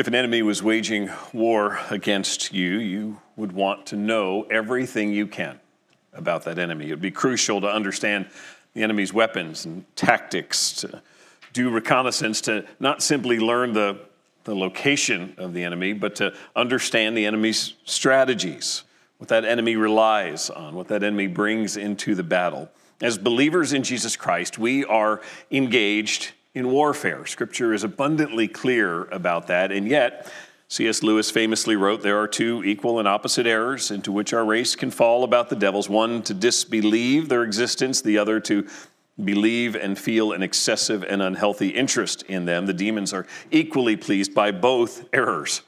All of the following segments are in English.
If an enemy was waging war against you, you would want to know everything you can about that enemy. It would be crucial to understand the enemy's weapons and tactics, to do reconnaissance, to not simply learn the, the location of the enemy, but to understand the enemy's strategies, what that enemy relies on, what that enemy brings into the battle. As believers in Jesus Christ, we are engaged in warfare. Scripture is abundantly clear about that, and yet, C.S. Lewis famously wrote, There are two equal and opposite errors into which our race can fall about the devils one to disbelieve their existence, the other to believe and feel an excessive and unhealthy interest in them. The demons are equally pleased by both errors.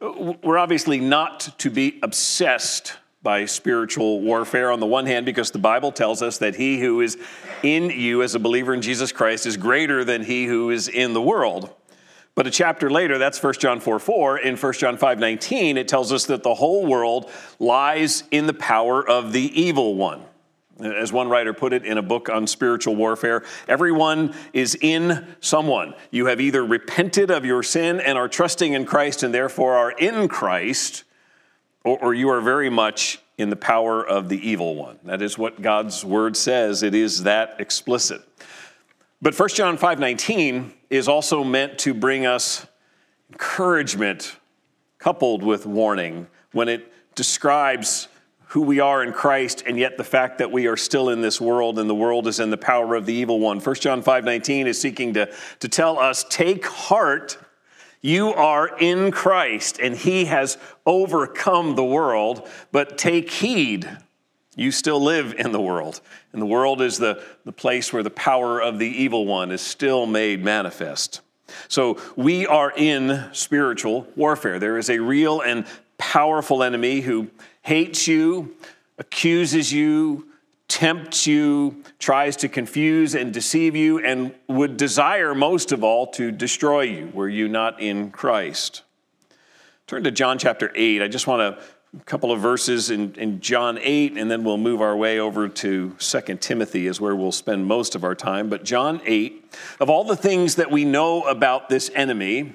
We're obviously not to be obsessed by spiritual warfare on the one hand because the Bible tells us that he who is in you as a believer in Jesus Christ is greater than he who is in the world. But a chapter later, that's 1 John 4 4, in 1 John 5 19, it tells us that the whole world lies in the power of the evil one. As one writer put it in a book on spiritual warfare, everyone is in someone. You have either repented of your sin and are trusting in Christ and therefore are in Christ, or, or you are very much in the power of the evil one. That is what God's word says. It is that explicit. But 1 John 5:19 is also meant to bring us encouragement coupled with warning when it describes who we are in Christ and yet the fact that we are still in this world and the world is in the power of the evil one. 1 John 5:19 is seeking to, to tell us take heart you are in Christ, and He has overcome the world, but take heed. You still live in the world, and the world is the, the place where the power of the evil one is still made manifest. So we are in spiritual warfare. There is a real and powerful enemy who hates you, accuses you, tempts you, tries to confuse and deceive you, and would desire most of all to destroy you were you not in Christ. Turn to John chapter 8. I just want a couple of verses in, in John 8, and then we'll move our way over to 2 Timothy, is where we'll spend most of our time. But John 8, of all the things that we know about this enemy,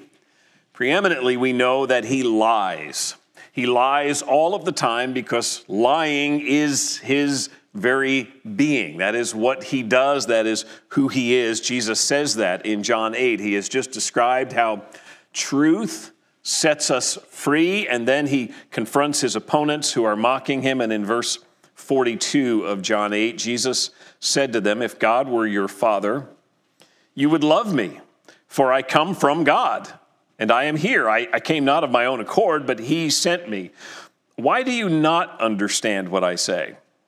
preeminently we know that he lies. He lies all of the time because lying is his very being. That is what he does, that is who he is. Jesus says that in John 8. He has just described how truth sets us free, and then he confronts his opponents who are mocking him. And in verse 42 of John 8, Jesus said to them, If God were your father, you would love me, for I come from God, and I am here. I, I came not of my own accord, but he sent me. Why do you not understand what I say?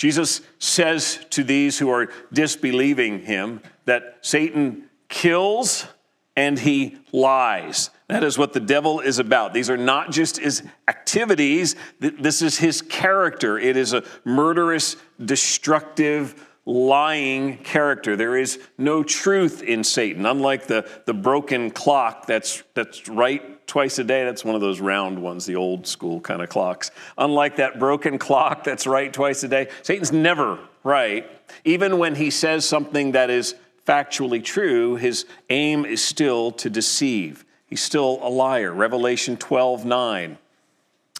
Jesus says to these who are disbelieving him that Satan kills and he lies. That is what the devil is about. These are not just his activities, this is his character. It is a murderous, destructive, lying character. There is no truth in Satan, unlike the, the broken clock that's, that's right twice a day. That's one of those round ones, the old school kind of clocks. Unlike that broken clock that's right twice a day, Satan's never right. Even when he says something that is factually true, his aim is still to deceive. He's still a liar. Revelation 12 9.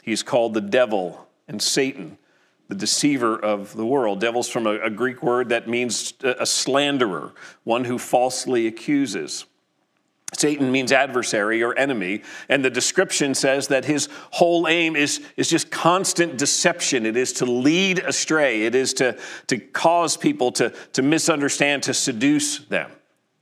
He's called the devil and Satan the deceiver of the world. Devil's from a, a, Greek word that means a slanderer, one who falsely accuses. Satan means adversary or enemy, and the description says that his whole aim is, is just constant deception. It is to lead astray, it is to, to cause people to, to misunderstand, to seduce them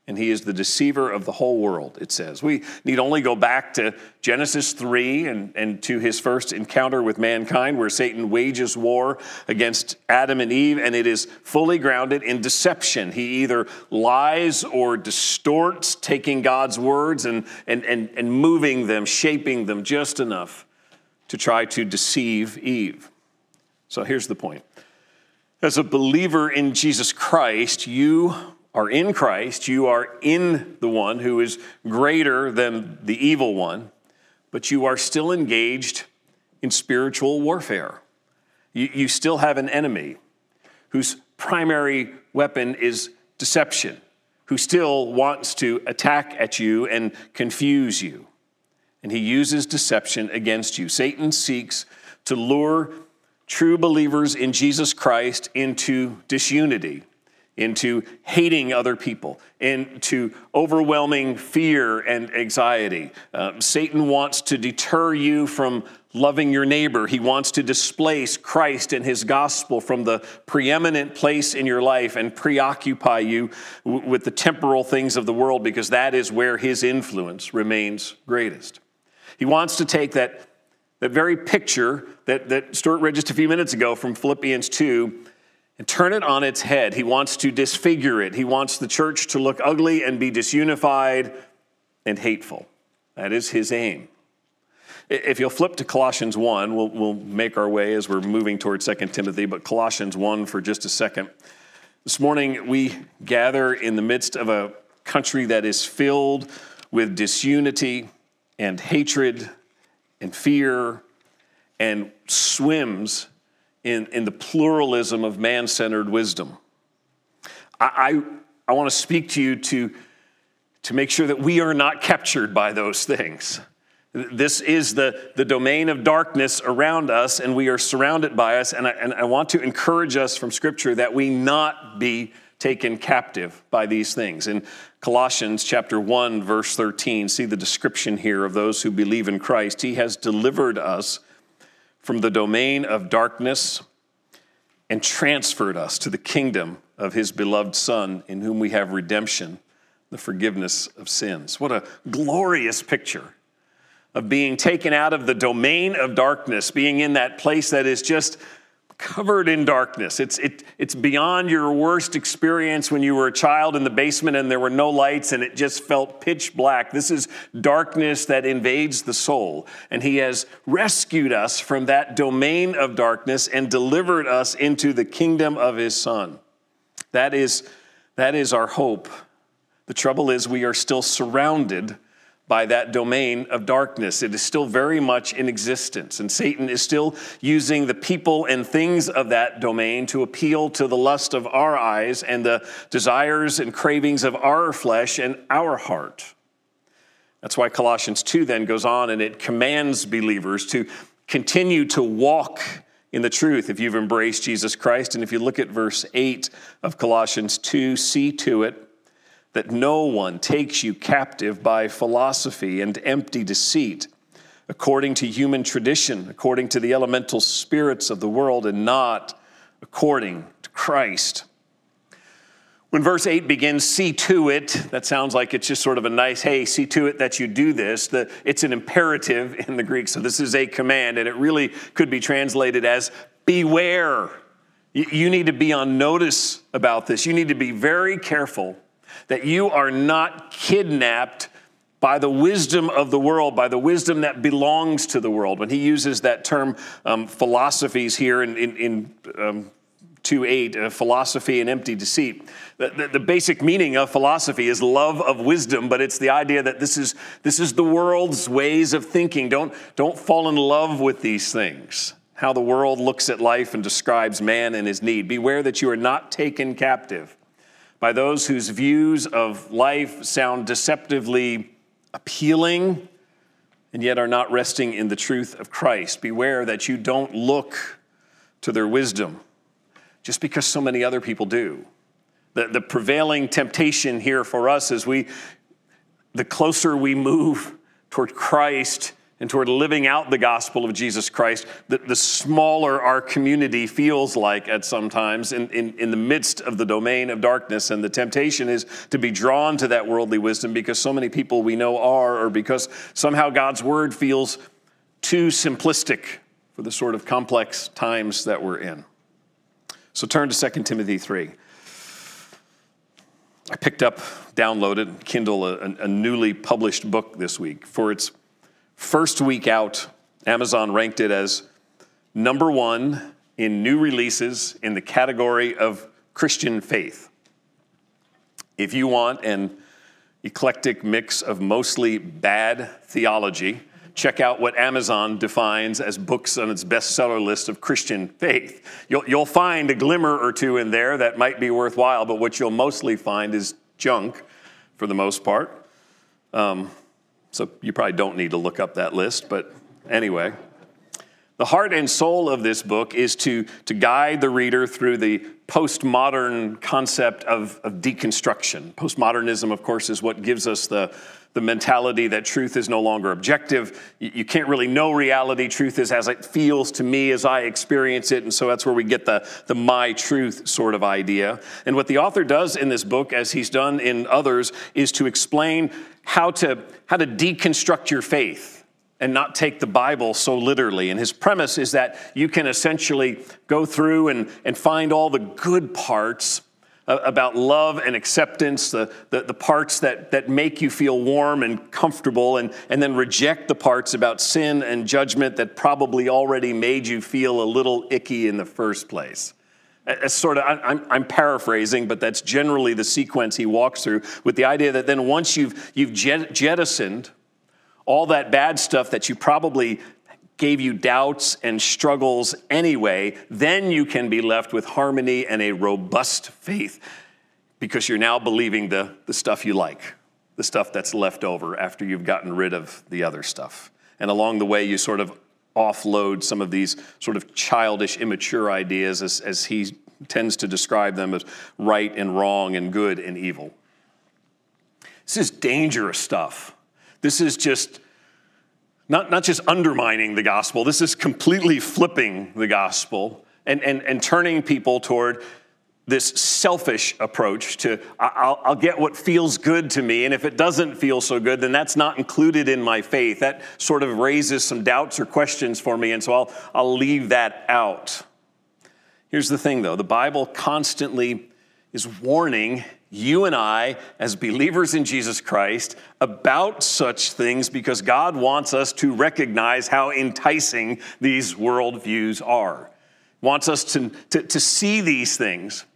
and he is the deceiver of the whole world, it says. We need only go back to Genesis 3 and, and to his first encounter with mankind, where Satan wages war against Adam and Eve, and it is fully grounded in deception. He either lies or distorts, taking God's words and, and, and, and moving them, shaping them just enough to try to deceive Eve. So here's the point. As a believer in Jesus Christ, you are in Christ, you are in the one who is greater than the evil one, but you are still engaged in spiritual warfare. You, you still have an enemy whose primary weapon is deception, who still wants to attack at you and confuse you. And he uses deception against you. Satan seeks to lure true believers in Jesus Christ into disunity, into hating other people, into overwhelming fear and anxiety. Uh, Satan wants to deter you from loving your neighbor. He wants to displace Christ and his gospel from the preeminent place in your life and preoccupy you w- with the temporal things of the world because that is where his influence remains greatest. He wants to take that, that very picture that, that Stuart read just a few minutes ago from Philippians 2 and turn it on its head. He wants to disfigure it. He wants the church to look ugly and be disunified and hateful. That is his aim. If you'll flip to Colossians 1, we'll, we'll make our way as we're moving towards 2 Timothy, but Colossians 1 for just a second. This morning, we gather in the midst of a country that is filled with disunity and hatred and fear and swims in, in the pluralism of man centered wisdom. I, I, I want to speak to you to, to make sure that we are not captured by those things. This is the, the domain of darkness around us, and we are surrounded by us. And I, and I want to encourage us from Scripture that we not be taken captive by these things. In Colossians chapter 1 verse 13, see the description here of those who believe in Christ. He has delivered us from the domain of darkness and transferred us to the kingdom of his beloved son in whom we have redemption, the forgiveness of sins. What a glorious picture of being taken out of the domain of darkness, being in that place that is just covered in darkness. It's, it, it's beyond your worst experience when you were a child in the basement and there were no lights and it just felt pitch black. This is darkness that invades the soul. And He has rescued us from that domain of darkness and delivered us into the kingdom of His Son. That is, that is our hope. The trouble is, we are still surrounded by that domain of darkness. It is still very much in existence, and Satan is still using the people and things of that domain to appeal to the lust of our eyes and the desires and cravings of our flesh and our heart. That's why Colossians 2 then goes on and it commands believers to continue to walk in the truth if you've embraced Jesus Christ. And if you look at verse 8 of Colossians 2, see to it that no one takes you captive by philosophy and empty deceit, according to human tradition, according to the elemental spirits of the world, and not according to Christ. When verse 8 begins, see to it, that sounds like it's just sort of a nice, hey, see to it that you do this. The, it's an imperative in the Greek, so this is a command, and it really could be translated as beware. You, you need to be on notice about this. You need to be very careful that you are not kidnapped by the wisdom of the world, by the wisdom that belongs to the world. When he uses that term um, philosophies here in, in, in um, 2 8, uh, philosophy and empty deceit. The, the, the, basic meaning of philosophy is love of wisdom, but it's the idea that this is, this is the world's ways of thinking. Don't, don't fall in love with these things, how the world looks at life and describes man and his need. Beware that you are not taken captive by those whose views of life sound deceptively appealing and yet are not resting in the truth of Christ. Beware that you don't look to their wisdom just because so many other people do. The, the prevailing temptation here for us is we, the closer we move toward Christ, and toward living out the gospel of Jesus Christ, the, the smaller our community feels like at sometimes in, in, in the midst of the domain of darkness. And the temptation is to be drawn to that worldly wisdom because so many people we know are, or because somehow God's word feels too simplistic for the sort of complex times that we're in. So turn to 2 Timothy 3. I picked up, downloaded, Kindle, a, a newly published book this week for its first week out Amazon ranked it as number one in new releases in the category of Christian faith. If you want an eclectic mix of mostly bad theology, check out what Amazon defines as books on its bestseller list of Christian faith. You'll, you'll find a glimmer or two in there that might be worthwhile, but what you'll mostly find is junk for the most part. Um, so you probably don't need to look up that list, but anyway. The heart and soul of this book is to, to guide the reader through the postmodern concept of, of deconstruction. Postmodernism, of course, is what gives us the, the mentality that truth is no longer objective. You, can't really know reality. Truth is as it feels to me, as I experience it. And so that's where we get the, the my truth sort of idea. And what the author does in this book, as he's done in others, is to explain how to, how to deconstruct your faith and not take the Bible so literally. And his premise is that you can essentially go through and, and find all the good parts about love and acceptance, the, the, the, parts that, that make you feel warm and comfortable, and, and then reject the parts about sin and judgment that probably already made you feel a little icky in the first place. It's sort of, I'm, I'm paraphrasing, but that's generally the sequence he walks through with the idea that then once you've, you've jettisoned all that bad stuff that you probably gave you doubts and struggles anyway, then you can be left with harmony and a robust faith because you're now believing the, the stuff you like, the stuff that's left over after you've gotten rid of the other stuff. And along the way, you sort of offload some of these sort of childish, immature ideas as, as he tends to describe them as right and wrong and good and evil. This is dangerous stuff. This is just not, not just undermining the gospel, this is completely flipping the gospel and, and, and turning people toward this selfish approach to I'll, I'll, get what feels good to me, and if it doesn't feel so good, then that's not included in my faith. That sort of raises some doubts or questions for me, and so I'll, I'll leave that out. Here's the thing though the Bible constantly is warning you and I, as believers in Jesus Christ, about such things because God wants us to recognize how enticing these worldviews are. Wants us to, to, to see these things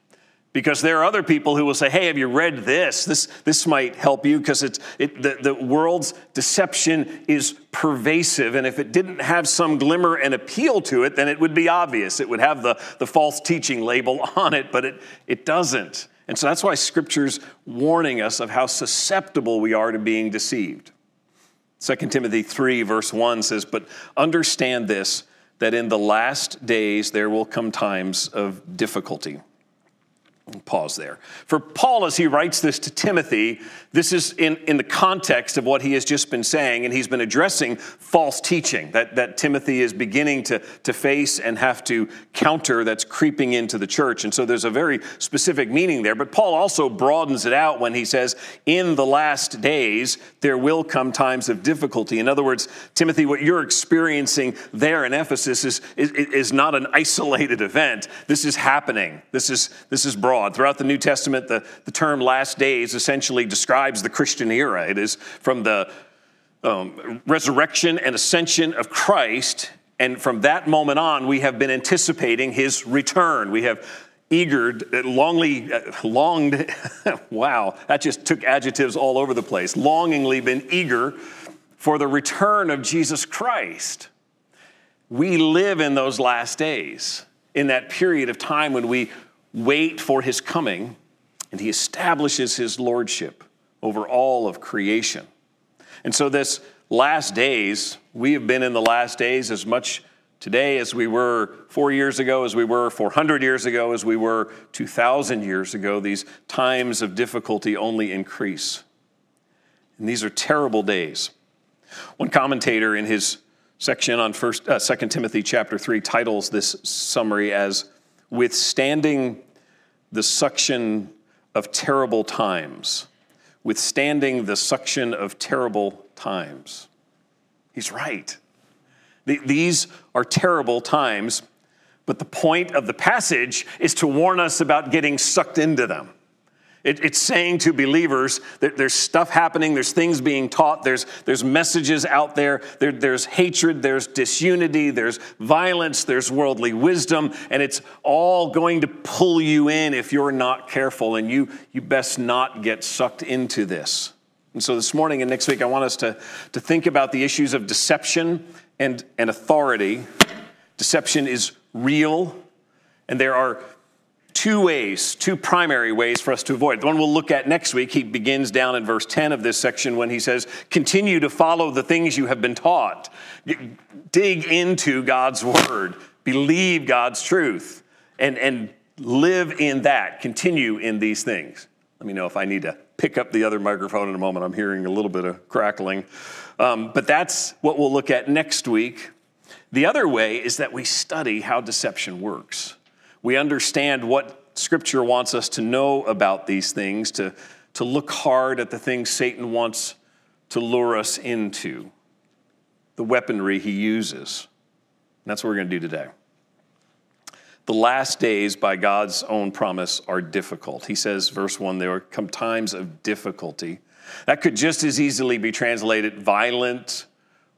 because there are other people who will say, Hey, have you read this? This, this might help you because it's, it, the, the world's deception is pervasive. And if it didn't have some glimmer and appeal to it, then it would be obvious. It would have the, the false teaching label on it, but it, it doesn't. And so that's why Scripture's warning us of how susceptible we are to being deceived. 2 Timothy 3, verse 1 says, But understand this, that in the last days there will come times of difficulty. Pause there. For Paul, as he writes this to Timothy, this is in, in the context of what he has just been saying, and he's been addressing false teaching that, that Timothy is beginning to, to face and have to counter that's creeping into the church. And so there's a very specific meaning there. But Paul also broadens it out when he says, In the last days, there will come times of difficulty. In other words, Timothy, what you're experiencing there in Ephesus is, is, is not an isolated event. This is happening, this is, this is broad broad. Throughout the New Testament, the, the term last days essentially describes the Christian era. It is from the um, resurrection and ascension of Christ. And from that moment on, we have been anticipating his return. We have eagered, longly, uh, longed, wow, that just took adjectives all over the place, longingly been eager for the return of Jesus Christ. We live in those last days, in that period of time when we wait for his coming, and he establishes his lordship over all of creation. And so, this last days, we have been in the last days as much today as we were four years ago, as we were 400 years ago, as we were 2,000 years ago. These times of difficulty only increase. And these are terrible days. One commentator in his section on first, uh, 2 Timothy chapter 3 titles this summary as withstanding the suction of terrible times, withstanding the suction of terrible times. He's right. These are terrible times, but the point of the passage is to warn us about getting sucked into them. It, it's saying to believers that there's stuff happening, there's things being taught, there's, there's messages out there, there, there's hatred, there's disunity, there's violence, there's worldly wisdom, and it's all going to pull you in if you're not careful, and you, you best not get sucked into this. And so this morning and next week, I want us to, to think about the issues of deception and, and authority. Deception is real, and there are two ways, two primary ways for us to avoid. The one we'll look at next week, he begins down in verse 10 of this section when he says, Continue to follow the things you have been taught. Dig into God's word, believe God's truth, and, and live in that. Continue in these things. Let me know if I need to pick up the other microphone in a moment. I'm hearing a little bit of crackling. Um, but that's what we'll look at next week. The other way is that we study how deception works we understand what Scripture wants us to know about these things, to, to look hard at the things Satan wants to lure us into, the weaponry he uses. And that's what we're going to do today. The last days, by God's own promise, are difficult. He says, verse 1, there come times of difficulty. That could just as easily be translated violent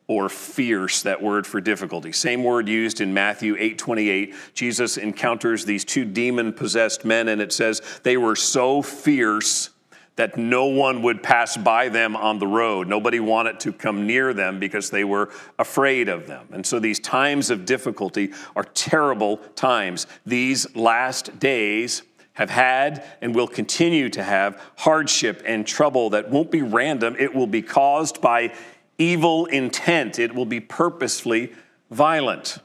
or fierce that word for difficulty. Same word used in matthew 8.28 jesus encounters these two demon possessed men and it says they were so fierce that no one would pass by them on the road. Nobody wanted to come near them because they were afraid of them. And so these times of difficulty are terrible times. These last days have had and will continue to have hardship and trouble that won't be random. It will be caused by evil intent. It will be purposefully violent,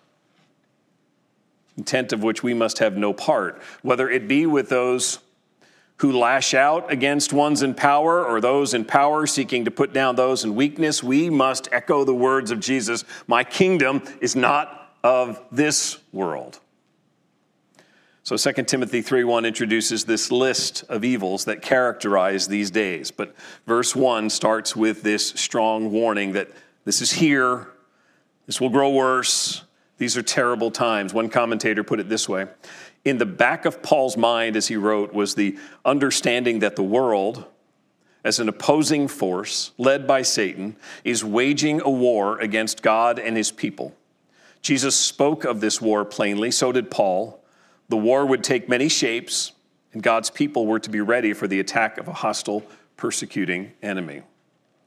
intent of which we must have no part, whether it be with those who lash out against ones in power or those in power seeking to put down those in weakness. We must echo the words of Jesus My kingdom is not of this world. So 2 Timothy 3:1 introduces this list of evils that characterize these days. But verse 1 starts with this strong warning that this is here, this will grow worse, these are terrible times. One commentator put it this way In the back of Paul's mind as he wrote was the understanding that the world, as an opposing force led by Satan, is waging a war against God and his people. Jesus spoke of this war plainly, so did Paul. The war would take many shapes, and God's people were to be ready for the attack of a hostile, persecuting enemy.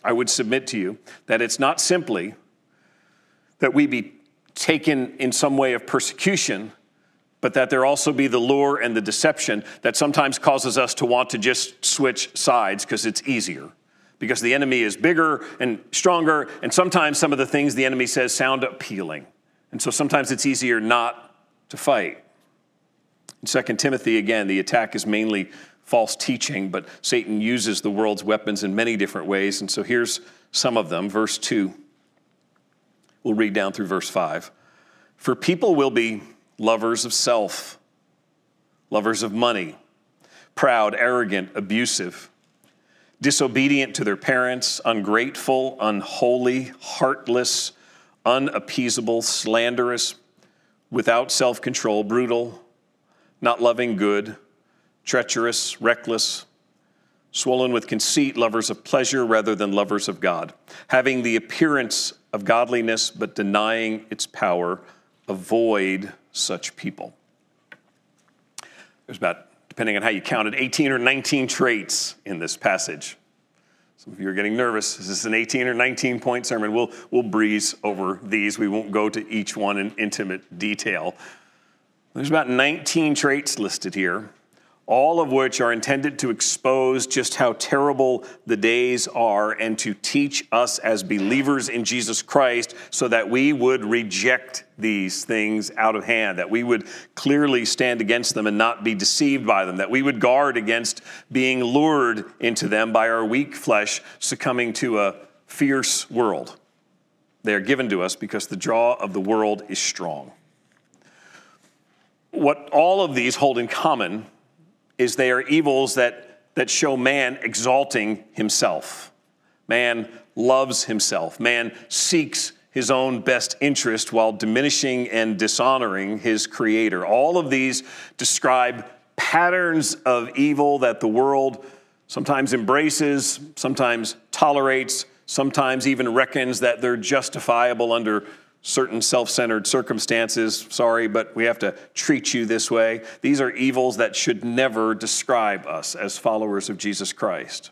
I would submit to you that it's not simply that we be taken in some way of persecution, but that there also be the lure and the deception that sometimes causes us to want to just switch sides because it's easier. Because the enemy is bigger and stronger, and sometimes some of the things the enemy says sound appealing. And so sometimes it's easier not to fight. In 2 Timothy, again, the attack is mainly false teaching, but Satan uses the world's weapons in many different ways. And so here's some of them. Verse 2. We'll read down through verse 5. For people will be lovers of self, lovers of money, proud, arrogant, abusive, disobedient to their parents, ungrateful, unholy, heartless, unappeasable, slanderous, without self control, brutal not loving good, treacherous, reckless, swollen with conceit, lovers of pleasure rather than lovers of God, having the appearance of godliness but denying its power. Avoid such people. There's about, depending on how you counted, 18 or 19 traits in this passage. Some of you are getting nervous. Is this an 18 or 19 point sermon? We'll, we'll breeze over these. We won't go to each one in intimate detail. There's about 19 traits listed here, all of which are intended to expose just how terrible the days are and to teach us as believers in Jesus Christ so that we would reject these things out of hand, that we would clearly stand against them and not be deceived by them, that we would guard against being lured into them by our weak flesh succumbing to a fierce world. They are given to us because the draw of the world is strong. What all of these hold in common is they are evils that, that show man exalting himself. Man loves himself. Man seeks his own best interest while diminishing and dishonoring his creator. All of these describe patterns of evil that the world sometimes embraces, sometimes tolerates, sometimes even reckons that they're justifiable under certain self centered circumstances. Sorry, but we have to treat you this way. These are evils that should never describe us as followers of Jesus Christ.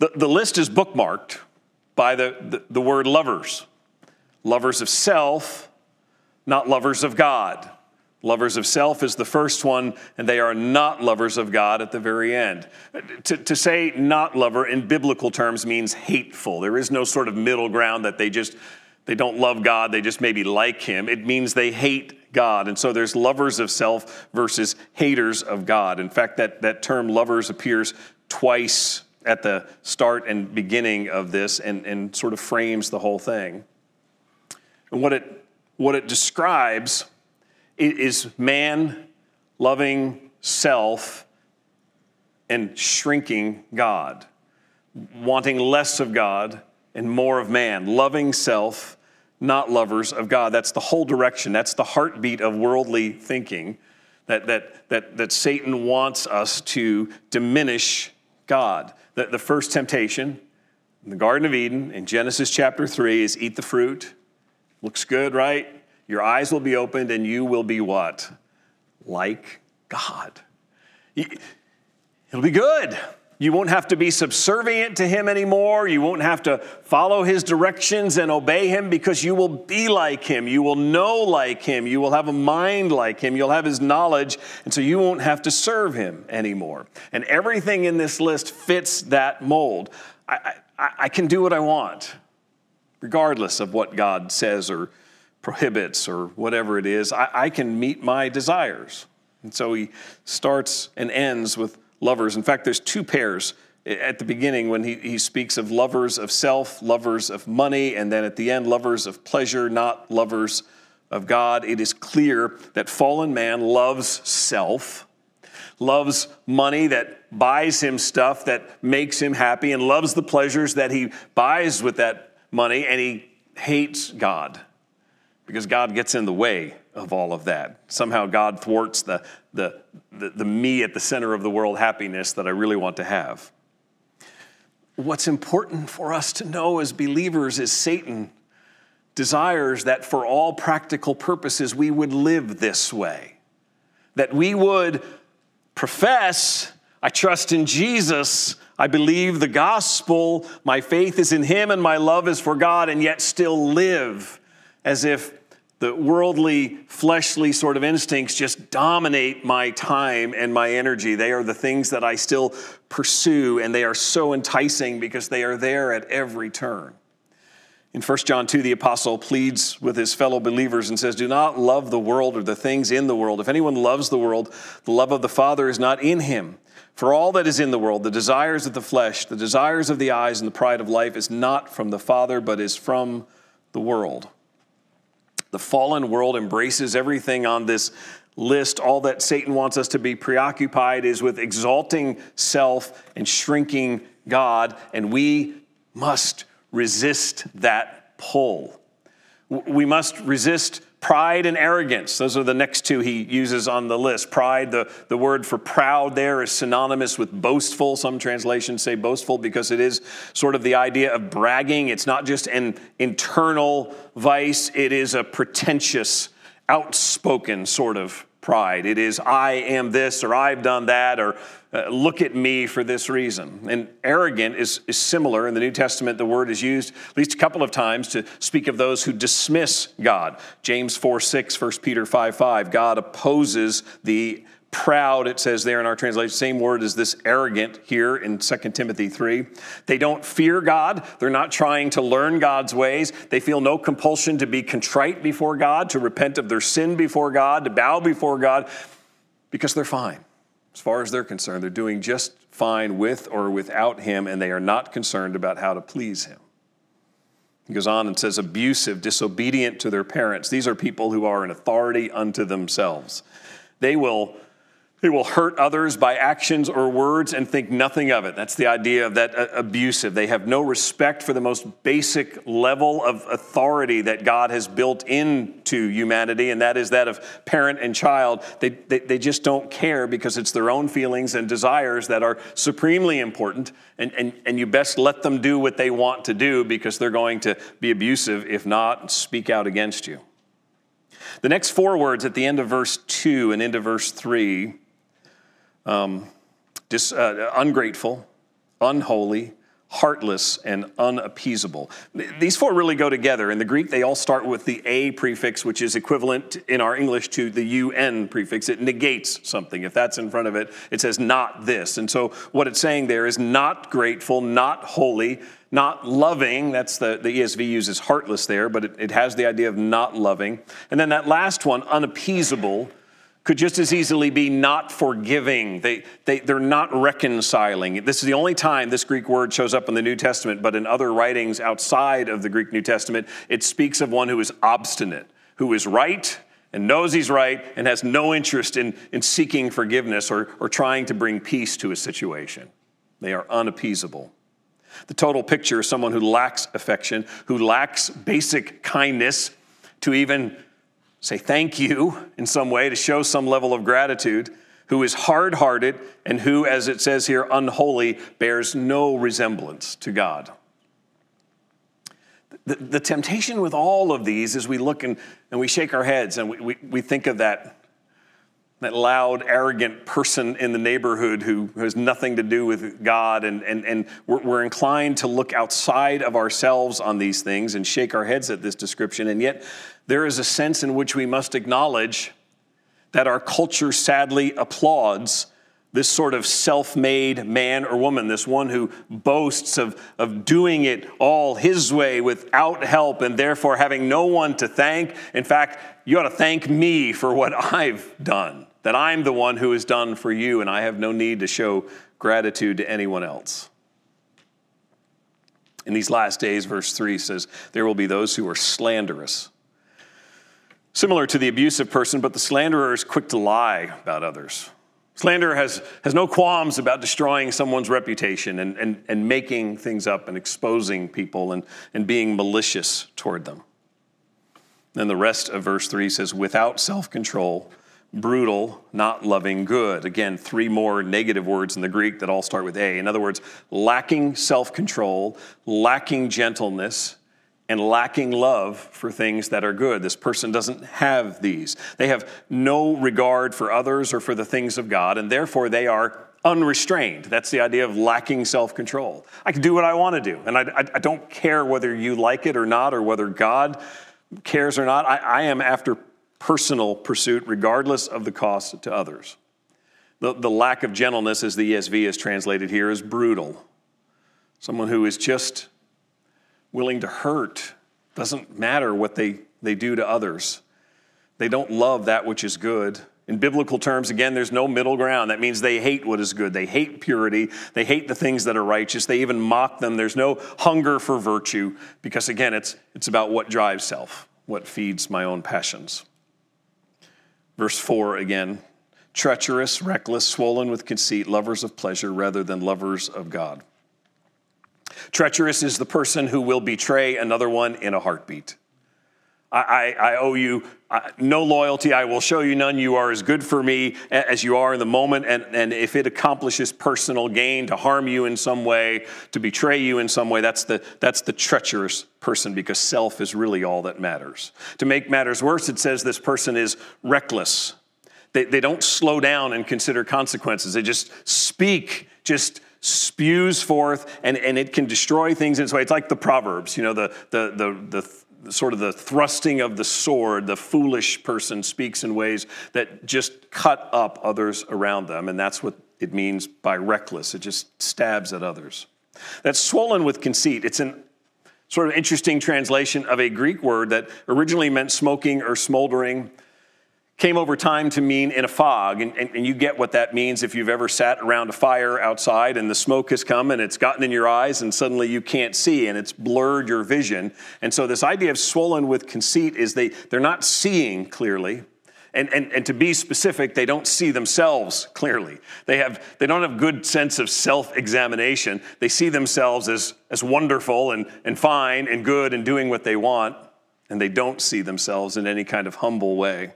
The, the list is bookmarked by the, the, the word lovers lovers of self, not lovers of God. Lovers of self is the first one, and they are not lovers of God at the very end. To, to say not lover in biblical terms means hateful. There is no sort of middle ground that they just they don't love God, they just maybe like him. It means they hate God. And so there's lovers of self versus haters of God. In fact, that, that term lovers appears twice at the start and beginning of this and, and sort of frames the whole thing. And what it, what it describes is man loving self and shrinking God, wanting less of God and more of man, loving self not lovers of God. That's the whole direction. That's the heartbeat of worldly thinking that, that, that, that Satan wants us to diminish God. The, the first temptation in the Garden of Eden in Genesis chapter 3 is eat the fruit. Looks good, right? Your eyes will be opened and you will be what? Like God. It'll be good. You won't have to be subservient to him anymore. You won't have to follow his directions and obey him because you will be like him. You will know like him. You will have a mind like him. You'll have his knowledge. And so you won't have to serve him anymore. And everything in this list fits that mold. I, I, I can do what I want, regardless of what God says or prohibits or whatever it is. I, I can meet my desires. And so he starts and ends with lovers. In fact, there's two pairs at the beginning when he, he speaks of lovers of self, lovers of money, and then at the end, lovers of pleasure, not lovers of God. It is clear that fallen man loves self, loves money that buys him stuff that makes him happy, and loves the pleasures that he buys with that money, and he hates God because God gets in the way of all of that. Somehow God thwarts the, the, the, the, me at the center of the world happiness that I really want to have. What's important for us to know as believers is Satan desires that for all practical purposes we would live this way. That we would profess, I trust in Jesus, I believe the gospel, my faith is in him, and my love is for God, and yet still live as if the worldly, fleshly sort of instincts just dominate my time and my energy. They are the things that I still pursue, and they are so enticing because they are there at every turn. In 1 John 2, the apostle pleads with his fellow believers and says, Do not love the world or the things in the world. If anyone loves the world, the love of the Father is not in him. For all that is in the world, the desires of the flesh, the desires of the eyes, and the pride of life, is not from the Father, but is from the world. The fallen world embraces everything on this list. All that Satan wants us to be preoccupied is with exalting self and shrinking God, and we must resist that pull. We must resist Pride and arrogance, those are the next two he uses on the list. Pride, the, the word for proud there is synonymous with boastful. Some translations say boastful because it is sort of the idea of bragging. It's not just an internal vice, it is a pretentious, outspoken sort of pride. It is, I am this, or I've done that, or uh, look at me for this reason. And arrogant is, is similar. In the New Testament, the word is used at least a couple of times to speak of those who dismiss God. James 4 6, 1 Peter 5 5. God opposes the proud, it says there in our translation, same word as this arrogant here in 2 Timothy 3. They don't fear God. They're not trying to learn God's ways. They feel no compulsion to be contrite before God, to repent of their sin before God, to bow before God, because they're fine. As far as they're concerned, they're doing just fine with or without Him, and they are not concerned about how to please Him. He goes on and says, abusive, disobedient to their parents. These are people who are an authority unto themselves. They will They will hurt others by actions or words and think nothing of it. That's the idea of that uh, abusive. They have no respect for the most basic level of authority that God has built into humanity, and that is that of parent and child. They, they, they just don't care because it's their own feelings and desires that are supremely important, and, and, and you best let them do what they want to do because they're going to be abusive, if not, speak out against you. The next four words at the end of verse 2 and into verse 3 um, dis, uh, ungrateful, unholy, heartless, and unappeasable. These four really go together. In the Greek, they all start with the a prefix, which is equivalent in our English to the un prefix. It negates something. If that's in front of it, it says not this. And so what it's saying there is not grateful, not holy, not loving. That's the, the ESV uses heartless there, but it, it has the idea of not loving. And then that last one, unappeasable, could just as easily be not forgiving. They, they, they're not reconciling. This is the only time this Greek word shows up in the New Testament, but in other writings outside of the Greek New Testament, it speaks of one who is obstinate, who is right and knows he's right and has no interest in, in seeking forgiveness or, or trying to bring peace to a situation. They are unappeasable. The total picture is someone who lacks affection, who lacks basic kindness to even say thank you in some way to show some level of gratitude, who is hard hearted, and who, as it says here, unholy, bears no resemblance to God. The, the temptation with all of these is we look and, and we shake our heads and we, we, we think of that, that loud, arrogant person in the neighborhood who has nothing to do with God, and, and, and we're, we're inclined to look outside of ourselves on these things and shake our heads at this description, and yet there is a sense in which we must acknowledge that our culture sadly applauds this sort of self made man or woman, this one who boasts of, of doing it all his way without help and therefore having no one to thank. In fact, you ought to thank me for what I've done, that I'm the one who has done for you, and I have no need to show gratitude to anyone else. In these last days, verse 3 says, There will be those who are slanderous Similar to the abusive person, but the slanderer is quick to lie about others. Slander has, has no qualms about destroying someone's reputation and, and, and making things up and exposing people and, and being malicious toward them. Then the rest of verse 3 says, without self control, brutal, not loving good. Again, three more negative words in the Greek that all start with A. In other words, lacking self control, lacking gentleness, and lacking love for things that are good. This person doesn't have these. They have no regard for others or for the things of God, and therefore they are unrestrained. That's the idea of lacking self control. I can do what I want to do, and I, I, I, don't care whether you like it or not, or whether God cares or not. I, I am after personal pursuit, regardless of the cost to others. The, the lack of gentleness, as the ESV is translated here, is brutal. Someone who is just willing to hurt. Doesn't matter what they, they do to others. They don't love that which is good. In biblical terms, again, there's no middle ground. That means they hate what is good. They hate purity. They hate the things that are righteous. They even mock them. There's no hunger for virtue because, again, it's, it's about what drives self, what feeds my own passions. Verse 4 again treacherous, reckless, swollen with conceit, lovers of pleasure rather than lovers of God. Treacherous is the person who will betray another one in a heartbeat. I, I, owe you uh, no loyalty. I will show you none. You are as good for me as you are in the moment. And, and if it accomplishes personal gain to harm you in some way, to betray you in some way, that's the, that's the treacherous person because self is really all that matters. To make matters worse, it says this person is reckless. They, they don't slow down and consider consequences, they just speak, just spews forth and, and it can destroy things in its way. It's like the Proverbs, you know, the, the, the, the sort of the thrusting of the sword, the foolish person speaks in ways that just cut up others around them. And that's what it means by reckless. It just stabs at others. That's swollen with conceit. It's an sort of interesting translation of a Greek word that originally meant smoking or smoldering came over time to mean in a fog. And, and, and, you get what that means if you've ever sat around a fire outside and the smoke has come and it's gotten in your eyes and suddenly you can't see and it's blurred your vision. And so, this idea of swollen with conceit is they, they're not seeing clearly. And, and, and to be specific, they don't see themselves clearly. They, have, they don't have good sense of self-examination. They see themselves as, as wonderful and, and fine and good and doing what they want, and they don't see themselves in any kind of humble way.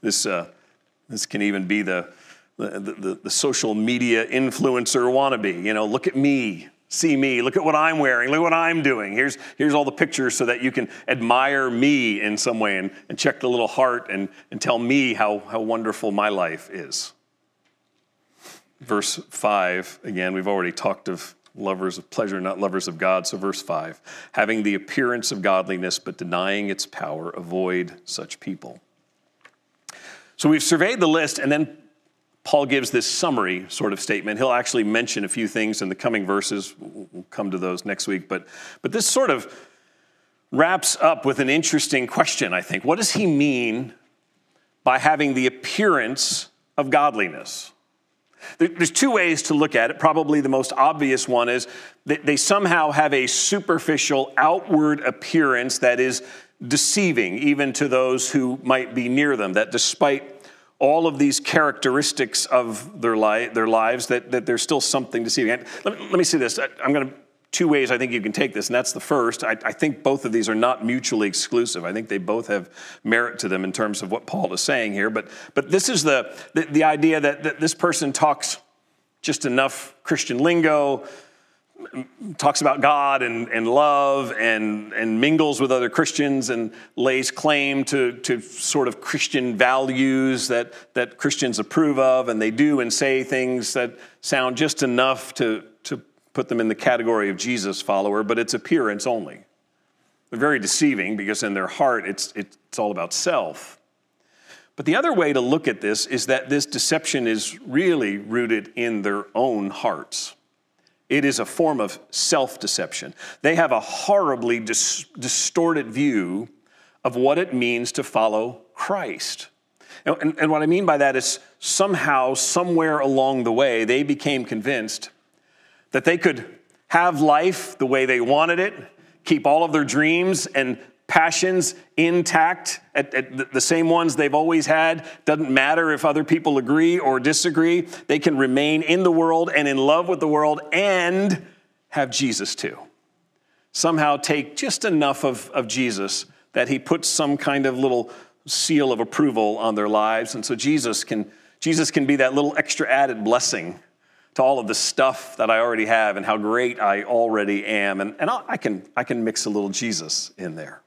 This, uh, this can even be the, the, the, the social media influencer wannabe. You know, look at me, see me, look at what I'm wearing, look at what I'm doing. Here's, here's all the pictures so that you can admire me in some way and, and check the little heart and, and tell me how, how wonderful my life is. Verse 5, again, we've already talked of lovers of pleasure, not lovers of God. So, verse 5 having the appearance of godliness, but denying its power, avoid such people. So, we've surveyed the list, and then Paul gives this summary sort of statement. He'll actually mention a few things in the coming verses. We'll come to those next week. But, but this sort of wraps up with an interesting question, I think. What does he mean by having the appearance of godliness? There's two ways to look at it. Probably the most obvious one is that they somehow have a superficial outward appearance that is deceiving, even to those who might be near them, that despite all of these characteristics of their, li- their lives that, that there's still something deceiving. see. Let me, let me say this. I, am going to, two ways I think you can take this, and that's the first. I, I, think both of these are not mutually exclusive. I think they both have merit to them in terms of what Paul is saying here. But, but this is the, the, the idea that, that this person talks just enough Christian lingo, talks about God and, and love and, and mingles with other Christians and lays claim to, to sort of Christian values that, that Christians approve of, and they do and say things that sound just enough to, to put them in the category of Jesus follower, but it's appearance only. They're very deceiving because in their heart it's, it's all about self. But the other way to look at this is that this deception is really rooted in their own hearts. It is a form of self deception. They have a horribly dis- distorted view of what it means to follow Christ. And, and, and what I mean by that is somehow, somewhere along the way, they became convinced that they could have life the way they wanted it, keep all of their dreams and passions intact, at, at, the same ones they've always had. Doesn't matter if other people agree or disagree. They can remain in the world and in love with the world and have Jesus too. Somehow take just enough of, of Jesus that he puts some kind of little seal of approval on their lives. And so Jesus can, Jesus can be that little extra added blessing to all of the stuff that I already have and how great I already am. And, and I, can, I can mix a little Jesus in there.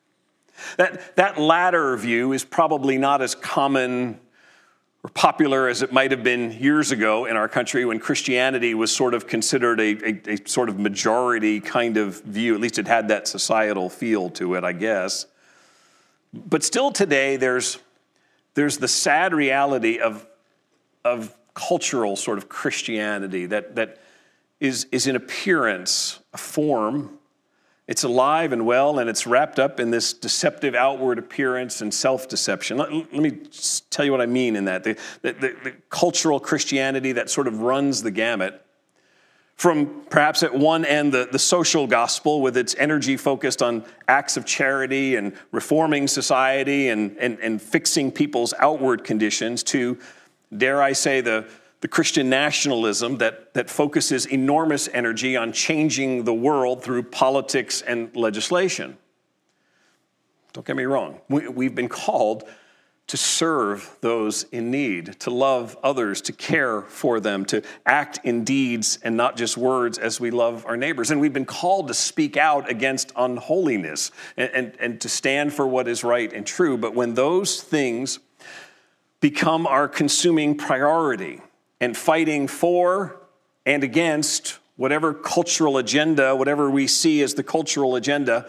That, that latter view is probably not as common or popular as it might have been years ago in our country when Christianity was sort of considered a, a, a, sort of majority kind of view. At least it had that societal feel to it, I guess. But still today, there's, there's the sad reality of, of cultural sort of Christianity that, that is, is in appearance, a form, it's alive and well, and it's wrapped up in this deceptive outward appearance and self deception. Let, let, me tell you what I mean in that. The, the, the, the cultural Christianity that sort of runs the gamut from perhaps at one end the, the social gospel with its energy focused on acts of charity and reforming society and, and, and fixing people's outward conditions to, dare I say, the, the Christian nationalism that, that focuses enormous energy on changing the world through politics and legislation. Don't get me wrong, we, we've been called to serve those in need, to love others, to care for them, to act in deeds and not just words as we love our neighbors. And we've been called to speak out against unholiness and, and, and to stand for what is right and true. But when those things become our consuming priority, and fighting for and against whatever cultural agenda, whatever we see as the cultural agenda,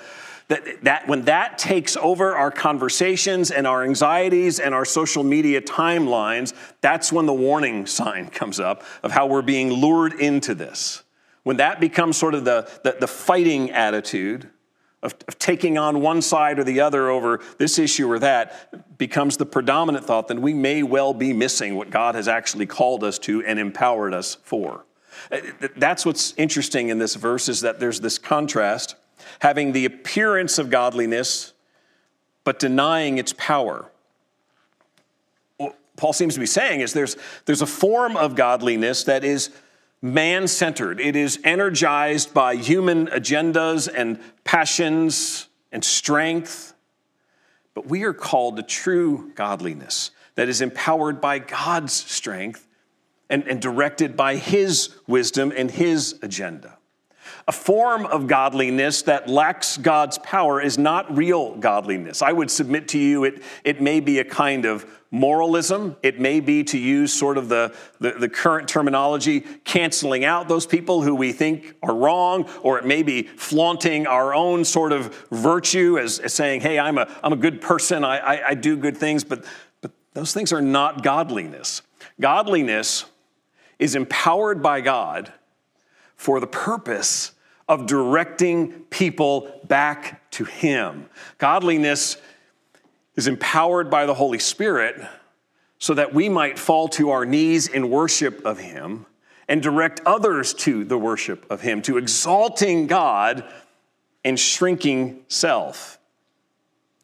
that, that when that takes over our conversations and our anxieties and our social media timelines, that's when the warning sign comes up of how we're being lured into this. When that becomes sort of the, the, the fighting attitude, of, of, taking on one side or the other over this issue or that becomes the predominant thought, then we may well be missing what God has actually called us to and empowered us for. Uh, that's what's interesting in this verse is that there's this contrast, having the appearance of godliness, but denying its power. What Paul seems to be saying is there's, there's a form of godliness that is man centered, it is energized by human agendas and passions and strength. But we are called to true godliness that is empowered by God's strength and, and directed by His wisdom and His agenda. A form of godliness that lacks God's power is not real godliness. I would submit to you it, it may be a kind of moralism. It may be, to use sort of the, the, the, current terminology, canceling out those people who we think are wrong, or it may be flaunting our own sort of virtue as, as saying, hey, I'm a, I'm a good person, I, I, I do good things, but, but those things are not godliness. Godliness is empowered by God for the purpose of directing people back to Him. Godliness is empowered by the Holy Spirit so that we might fall to our knees in worship of Him and direct others to the worship of Him, to exalting God and shrinking self.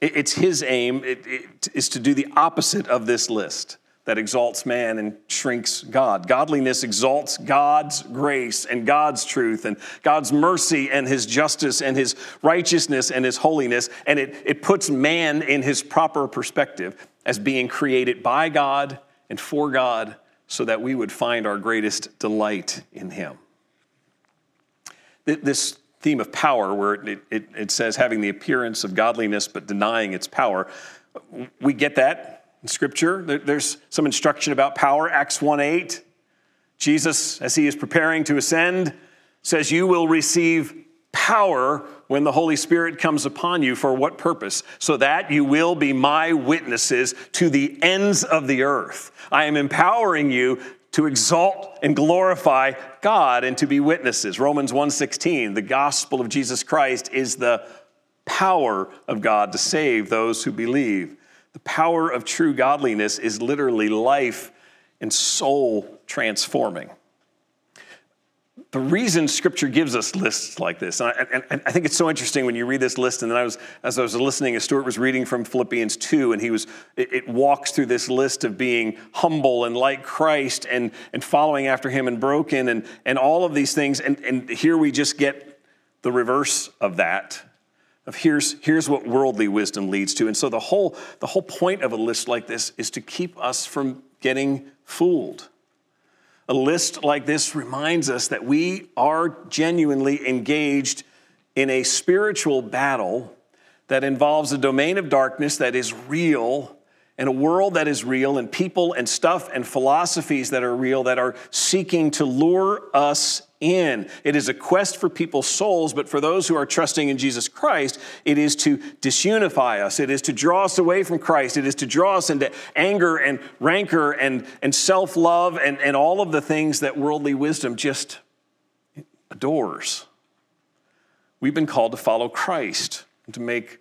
It's His aim it, it is to do the opposite of this list that exalts man and shrinks God. Godliness exalts God's grace and God's truth and God's mercy and his justice and his righteousness and his holiness, and it, it puts man in his proper perspective as being created by God and for God so that we would find our greatest delight in him. This theme of power, where it, it, it says having the appearance of godliness but denying its power, we get that in Scripture. There's some instruction about power. Acts 1 8. Jesus, as he is preparing to ascend, says, You will receive power when the Holy Spirit comes upon you. For what purpose? So that you will be my witnesses to the ends of the earth. I am empowering you to exalt and glorify God and to be witnesses. Romans 1:16, the gospel of Jesus Christ is the power of God to save those who believe. The power of true godliness is literally life and soul transforming. The reason Scripture gives us lists like this, and I, and I, think it's so interesting when you read this list. And then I was, as I was listening, as Stuart was reading from Philippians 2, and he was, it, it walks through this list of being humble and like Christ and, and following after him and broken and, and all of these things. And, and here we just get the reverse of that of here's, here's what worldly wisdom leads to. And so the whole, the whole point of a list like this is to keep us from getting fooled. A list like this reminds us that we are genuinely engaged in a spiritual battle that involves a domain of darkness that is real and a world that is real and people and stuff and philosophies that are real that are seeking to lure us in. It is a quest for people's souls, but for those who are trusting in Jesus Christ, it is to disunify us. It is to draw us away from Christ. It is to draw us into anger and rancor and, and self love and, and all of the things that worldly wisdom just adores. We've been called to follow Christ and to make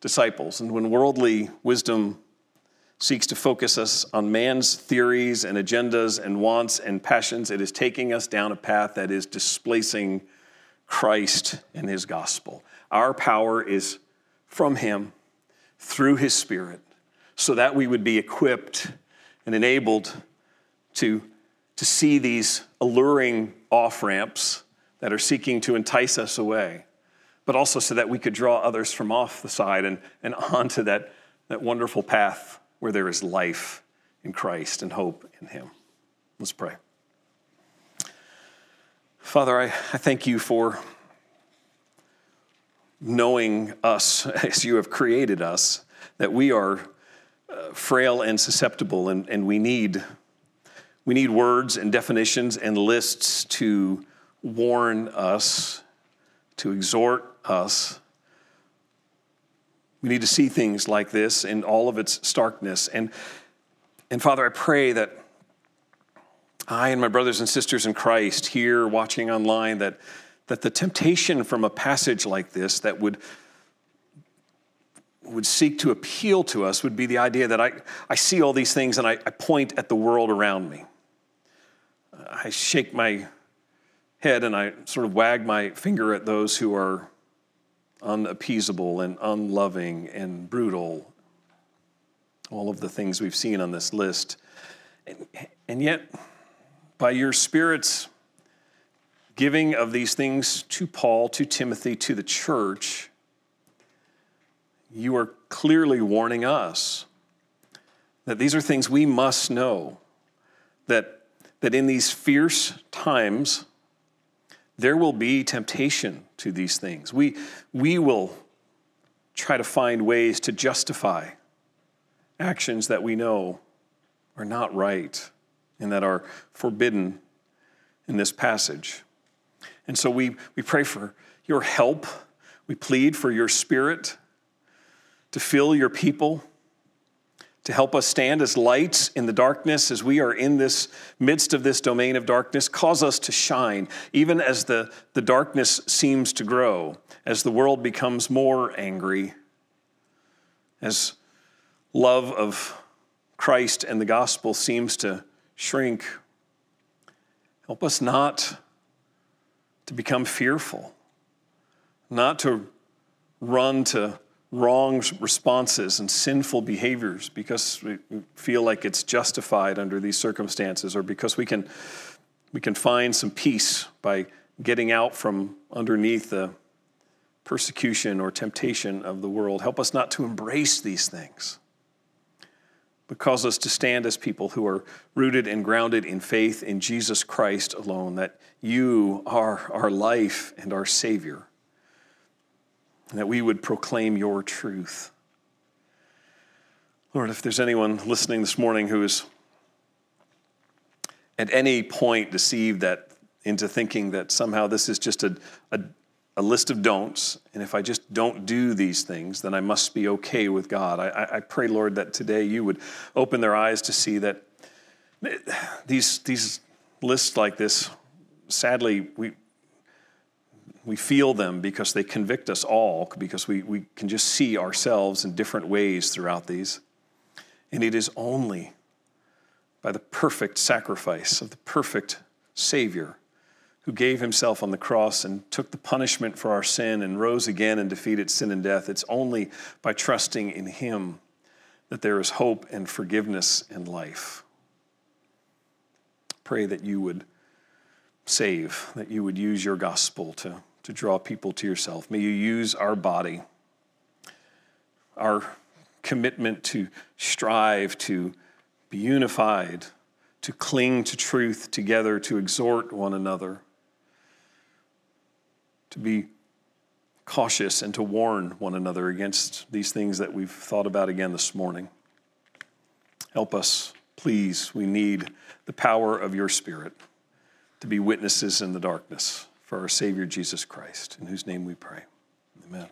disciples. And when worldly wisdom seeks to focus us on man's theories and agendas and wants and passions. It is taking us down a path that is displacing Christ and his gospel. Our power is from him through his spirit so that we would be equipped and enabled to, to see these alluring off ramps that are seeking to entice us away, but also so that we could draw others from off the side and, and onto that, that wonderful path where there is life in Christ and hope in Him. Let's pray. Father, I, I thank you for knowing us as you have created us, that we are uh, frail and susceptible, and, and we, need, we need words and definitions and lists to warn us, to exhort us we need to see things like this in all of its starkness. And, and Father, I pray that I and my brothers and sisters in Christ here watching online, that, that the temptation from a passage like this that would, would seek to appeal to us would be the idea that I, I see all these things and I, I point at the world around me. I shake my head and I sort of wag my finger at those who are unappeasable and unloving and brutal. all of the things we've seen on this list. And, and yet, by your Spirit's giving of these things to Paul, to Timothy, to the church, you are clearly warning us that these are things we must know. That, that in these fierce times, there will be temptation to these things. We, we will try to find ways to justify actions that we know are not right and that are forbidden in this passage. And so we, we pray for your help. We plead for your spirit to fill your people, to help us stand as lights in the darkness as we are in this midst of this domain of darkness. Cause us to shine, even as the, the darkness seems to grow, as the world becomes more angry, as love of Christ and the gospel seems to shrink. Help us not to become fearful, not to run to wrong responses and sinful behaviors because we feel like it's justified under these circumstances or because we can we can find some peace by getting out from underneath the persecution or temptation of the world. Help us not to embrace these things but cause us to stand as people who are rooted and grounded in faith in Jesus Christ alone that you are our life and our savior that we would proclaim your truth. Lord, if there's anyone listening this morning who is at any point deceived that into thinking that somehow this is just a, a, a, list of don'ts, and if I just don't do these things, then I must be okay with God. I, I pray, Lord, that today you would open their eyes to see that these, these lists like this, sadly, we, we feel them because they convict us all, because we, we can just see ourselves in different ways throughout these. And it is only by the perfect sacrifice of the perfect Savior who gave himself on the cross and took the punishment for our sin and rose again and defeated sin and death. It's only by trusting in him that there is hope and forgiveness and life. Pray that you would save, that you would use your gospel to to draw people to yourself. May you use our body, our commitment to strive to be unified, to cling to truth together, to exhort one another, to be cautious and to warn one another against these things that we've thought about again this morning. Help us, please. We need the power of your Spirit to be witnesses in the darkness for our Savior Jesus Christ, in whose name we pray. Amen.